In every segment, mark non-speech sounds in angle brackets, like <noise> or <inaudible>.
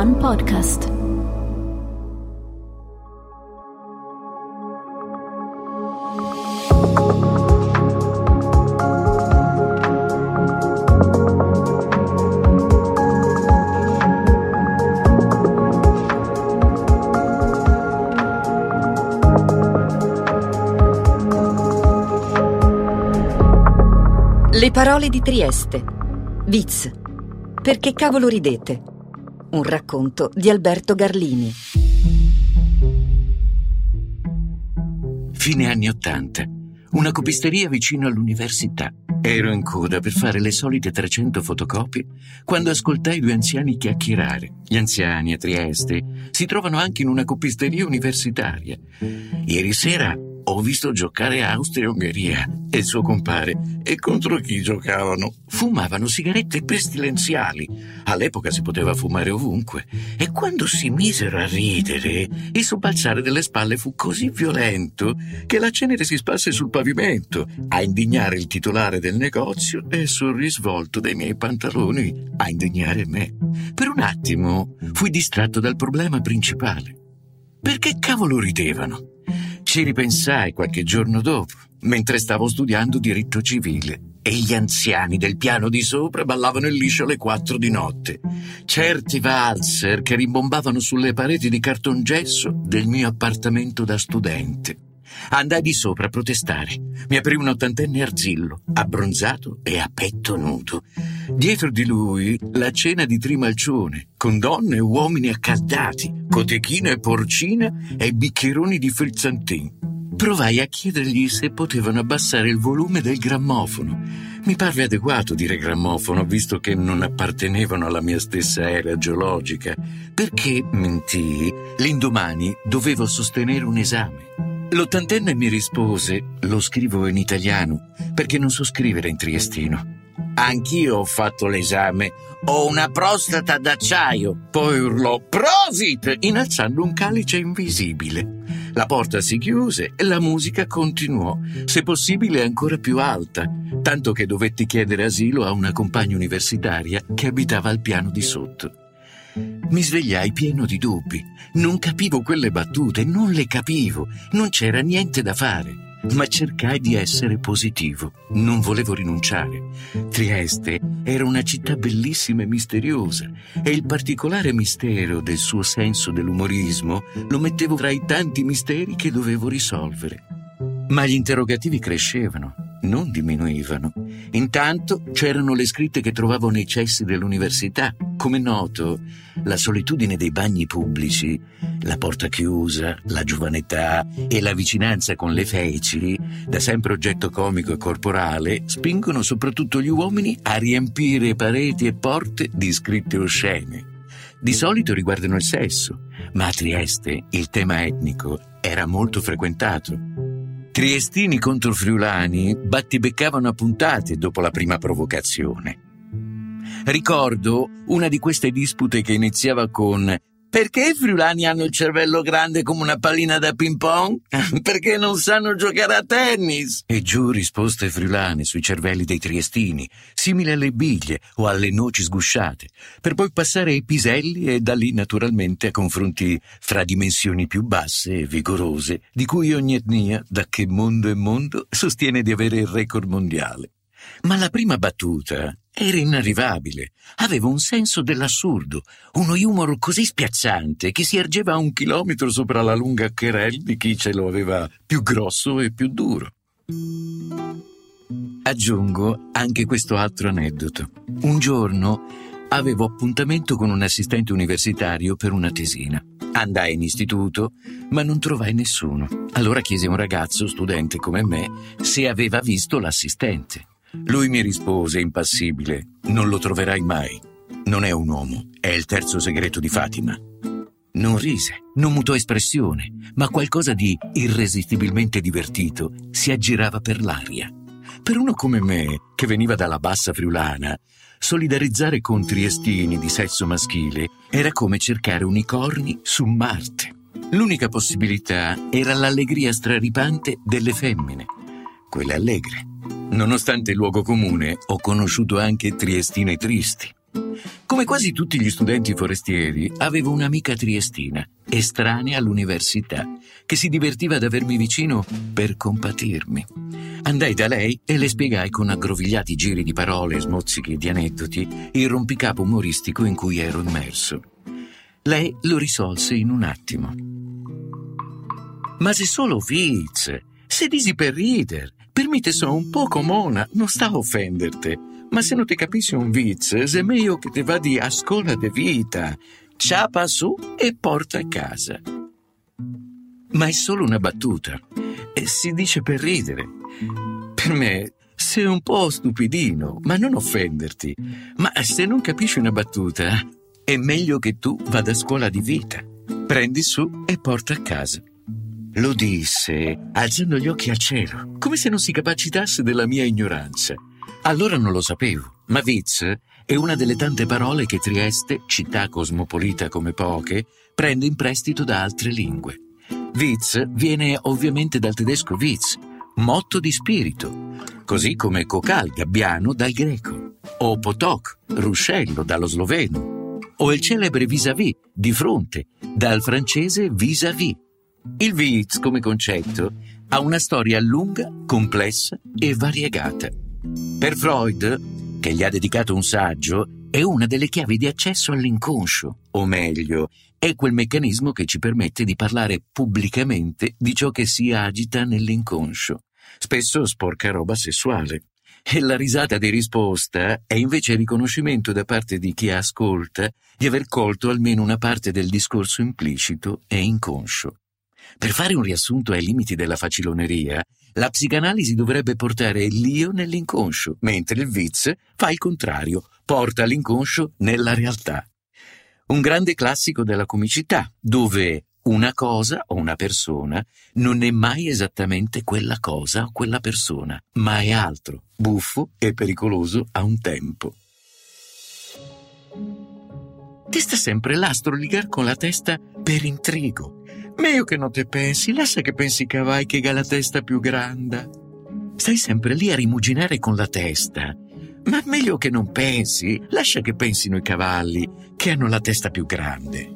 One Podcast. Le parole di Trieste. Viz. Perché cavolo ridete? Un racconto di Alberto Garlini. Fine anni Ottanta. Una copisteria vicino all'università. Ero in coda per fare le solite 300 fotocopie quando ascoltai due anziani chiacchierare. Gli anziani a Trieste si trovano anche in una copisteria universitaria. Ieri sera ho visto giocare Austria e Ungheria e il suo compare. E contro chi giocavano? Fumavano sigarette pestilenziali. All'epoca si poteva fumare ovunque. E quando si misero a ridere, il sobbalzare delle spalle fu così violento che la cenere si sparse sul pavimento, a indignare il titolare del negozio e sul risvolto dei miei pantaloni a indignare me. Per un attimo fui distratto dal problema principale. Perché cavolo ridevano? Ci ripensai qualche giorno dopo, mentre stavo studiando diritto civile, e gli anziani del piano di sopra ballavano il liscio alle quattro di notte. Certi valzer che rimbombavano sulle pareti di cartongesso del mio appartamento da studente. Andai di sopra a protestare. Mi aprì un ottantenne arzillo, abbronzato e a petto nudo. Dietro di lui la cena di Trimalcione, con donne e uomini accaldati, cotechina e porcina e bicchieroni di frizzantin. Provai a chiedergli se potevano abbassare il volume del grammofono. Mi parve adeguato dire grammofono, visto che non appartenevano alla mia stessa era geologica, perché, mentii, l'indomani dovevo sostenere un esame. L'ottantenne mi rispose: Lo scrivo in italiano perché non so scrivere in triestino. Anch'io ho fatto l'esame. Ho una prostata d'acciaio. Poi urlò Prosit! innalzando un calice invisibile. La porta si chiuse e la musica continuò, se possibile ancora più alta, tanto che dovetti chiedere asilo a una compagna universitaria che abitava al piano di sotto. Mi svegliai pieno di dubbi. Non capivo quelle battute, non le capivo, non c'era niente da fare. Ma cercai di essere positivo. Non volevo rinunciare. Trieste era una città bellissima e misteriosa e il particolare mistero del suo senso dell'umorismo lo mettevo tra i tanti misteri che dovevo risolvere. Ma gli interrogativi crescevano, non diminuivano. Intanto c'erano le scritte che trovavo nei cessi dell'università. Come noto, la solitudine dei bagni pubblici, la porta chiusa, la giovanetà e la vicinanza con le feci, da sempre oggetto comico e corporale, spingono soprattutto gli uomini a riempire pareti e porte di scritte oscene. Di solito riguardano il sesso, ma a Trieste il tema etnico era molto frequentato. Triestini contro friulani battibeccavano a puntate dopo la prima provocazione. Ricordo una di queste dispute che iniziava con perché i friulani hanno il cervello grande come una pallina da ping pong? <laughs> Perché non sanno giocare a tennis? E giù risposte friulane sui cervelli dei triestini, simili alle biglie o alle noci sgusciate, per poi passare ai piselli e da lì naturalmente a confronti fra dimensioni più basse e vigorose, di cui ogni etnia, da che mondo è mondo, sostiene di avere il record mondiale. Ma la prima battuta era inarrivabile, aveva un senso dell'assurdo, uno humor così spiazzante che si ergeva a un chilometro sopra la lunga querel di chi ce lo aveva più grosso e più duro. Aggiungo anche questo altro aneddoto. Un giorno avevo appuntamento con un assistente universitario per una tesina. Andai in istituto, ma non trovai nessuno. Allora chiesi a un ragazzo, studente come me, se aveva visto l'assistente. Lui mi rispose impassibile, non lo troverai mai. Non è un uomo, è il terzo segreto di Fatima. Non rise, non mutò espressione, ma qualcosa di irresistibilmente divertito si aggirava per l'aria. Per uno come me, che veniva dalla bassa friulana, solidarizzare con triestini di sesso maschile era come cercare unicorni su Marte. L'unica possibilità era l'allegria straripante delle femmine, quelle allegre. Nonostante il luogo comune, ho conosciuto anche triestine tristi. Come quasi tutti gli studenti forestieri, avevo un'amica triestina, estranea all'università, che si divertiva ad avermi vicino per compatirmi. Andai da lei e le spiegai con aggrovigliati giri di parole, smozzichi di aneddoti il rompicapo umoristico in cui ero immerso. Lei lo risolse in un attimo. Ma se solo Fitz, se disi per rider, per me te so un poco mona, non sta a offenderti. Ma se non ti capisci un viz, è meglio che ti vadi a scuola di vita, ciapa su e porta a casa. Ma è solo una battuta e si dice per ridere. Per me sei un po' stupidino, ma non offenderti. Ma se non capisci una battuta, è meglio che tu vada a scuola di vita. Prendi su e porta a casa. Lo disse, alzando gli occhi al cielo, come se non si capacitasse della mia ignoranza. Allora non lo sapevo, ma Witz è una delle tante parole che Trieste, città cosmopolita come poche, prende in prestito da altre lingue. Witz viene ovviamente dal tedesco Witz, motto di spirito, così come Kokal, gabbiano, dal greco, o Potok, ruscello, dallo sloveno, o il celebre vis-à-vis, di fronte, dal francese vis-à-vis. Il Witz, come concetto, ha una storia lunga, complessa e variegata. Per Freud, che gli ha dedicato un saggio, è una delle chiavi di accesso all'inconscio, o meglio, è quel meccanismo che ci permette di parlare pubblicamente di ciò che si agita nell'inconscio, spesso sporca roba sessuale. E la risata di risposta è invece il riconoscimento da parte di chi ascolta di aver colto almeno una parte del discorso implicito e inconscio. Per fare un riassunto ai limiti della faciloneria, la psicanalisi dovrebbe portare l'io nell'inconscio, mentre il Witz fa il contrario, porta l'inconscio nella realtà. Un grande classico della comicità, dove una cosa o una persona non è mai esattamente quella cosa o quella persona, ma è altro, buffo e pericoloso a un tempo. Ti sta sempre l'astro ligar con la testa per intrigo, Meglio che non te pensi, lascia che pensi che vai che ha la testa più grande. Stai sempre lì a rimuginare con la testa. Ma meglio che non pensi, lascia che pensino i cavalli che hanno la testa più grande.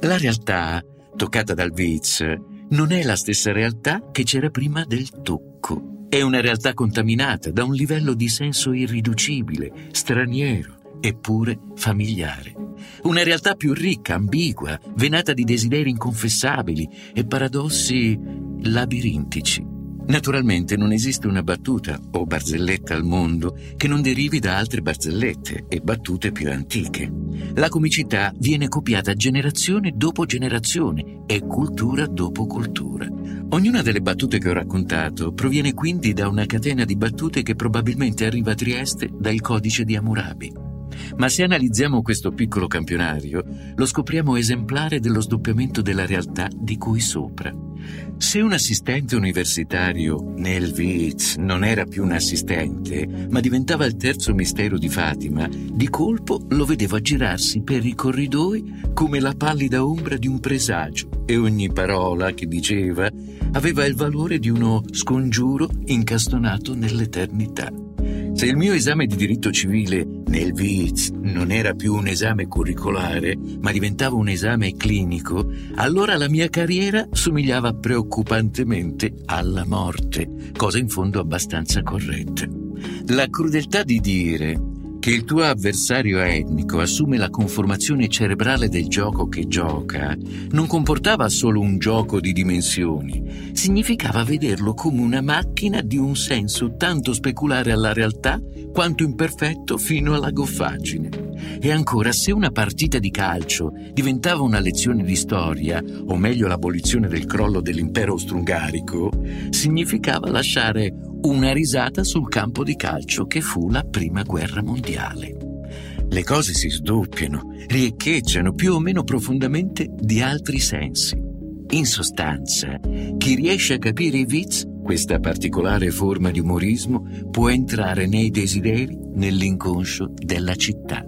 La realtà, toccata dal Viz, non è la stessa realtà che c'era prima del tocco. È una realtà contaminata da un livello di senso irriducibile, straniero eppure familiare. Una realtà più ricca, ambigua, venata di desideri inconfessabili e paradossi labirintici. Naturalmente non esiste una battuta o barzelletta al mondo che non derivi da altre barzellette e battute più antiche. La comicità viene copiata generazione dopo generazione e cultura dopo cultura. Ognuna delle battute che ho raccontato proviene quindi da una catena di battute che probabilmente arriva a Trieste dal codice di Hammurabi. Ma se analizziamo questo piccolo campionario, lo scopriamo esemplare dello sdoppiamento della realtà di cui sopra. Se un assistente universitario nel Viz non era più un assistente, ma diventava il terzo mistero di Fatima, di colpo lo vedevo girarsi per i corridoi come la pallida ombra di un presagio e ogni parola che diceva aveva il valore di uno scongiuro incastonato nell'eternità. Se il mio esame di diritto civile nel Viz non era più un esame curricolare, ma diventava un esame clinico, allora la mia carriera somigliava preoccupantemente alla morte, cosa in fondo abbastanza corretta. La crudeltà di dire che il tuo avversario etnico assume la conformazione cerebrale del gioco che gioca non comportava solo un gioco di dimensioni, significava vederlo come una macchina di un senso tanto speculare alla realtà quanto imperfetto fino alla goffaggine. E ancora, se una partita di calcio diventava una lezione di storia, o meglio l'abolizione del crollo dell'impero austro-ungarico, significava lasciare una risata sul campo di calcio che fu la prima guerra mondiale. Le cose si sdoppiano, riecheggiano più o meno profondamente di altri sensi. In sostanza, chi riesce a capire i viz, questa particolare forma di umorismo, può entrare nei desideri, nell'inconscio della città.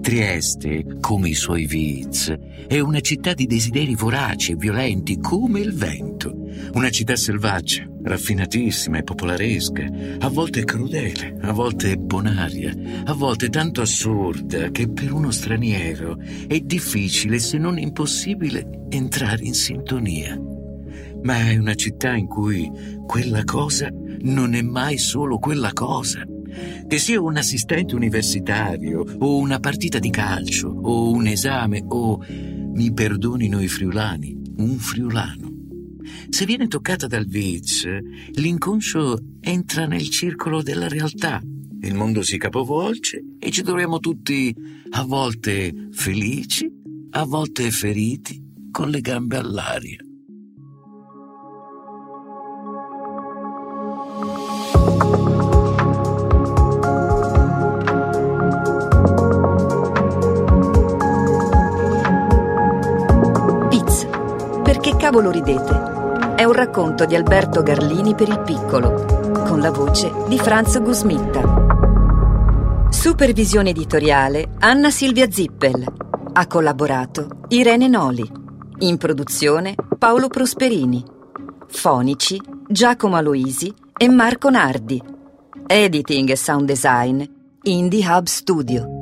Trieste, come i suoi viz, è una città di desideri voraci e violenti come il vento. Una città selvaggia, raffinatissima e popolaresca, a volte crudele, a volte bonaria, a volte tanto assurda che per uno straniero è difficile, se non impossibile, entrare in sintonia. Ma è una città in cui quella cosa non è mai solo quella cosa. Che sia un assistente universitario, o una partita di calcio, o un esame, o, mi perdonino i friulani, un friulano. Se viene toccata dal viz, l'inconscio entra nel circolo della realtà. Il mondo si capovolge e ci troviamo tutti a volte felici, a volte feriti, con le gambe all'aria. Cavolo ridete? È un racconto di Alberto Garlini per il piccolo, con la voce di Franz Gusmitta. Supervisione editoriale Anna Silvia Zippel. Ha collaborato Irene Noli. In produzione Paolo Prosperini. Fonici Giacomo Aloisi e Marco Nardi. Editing e sound design Indie Hub Studio.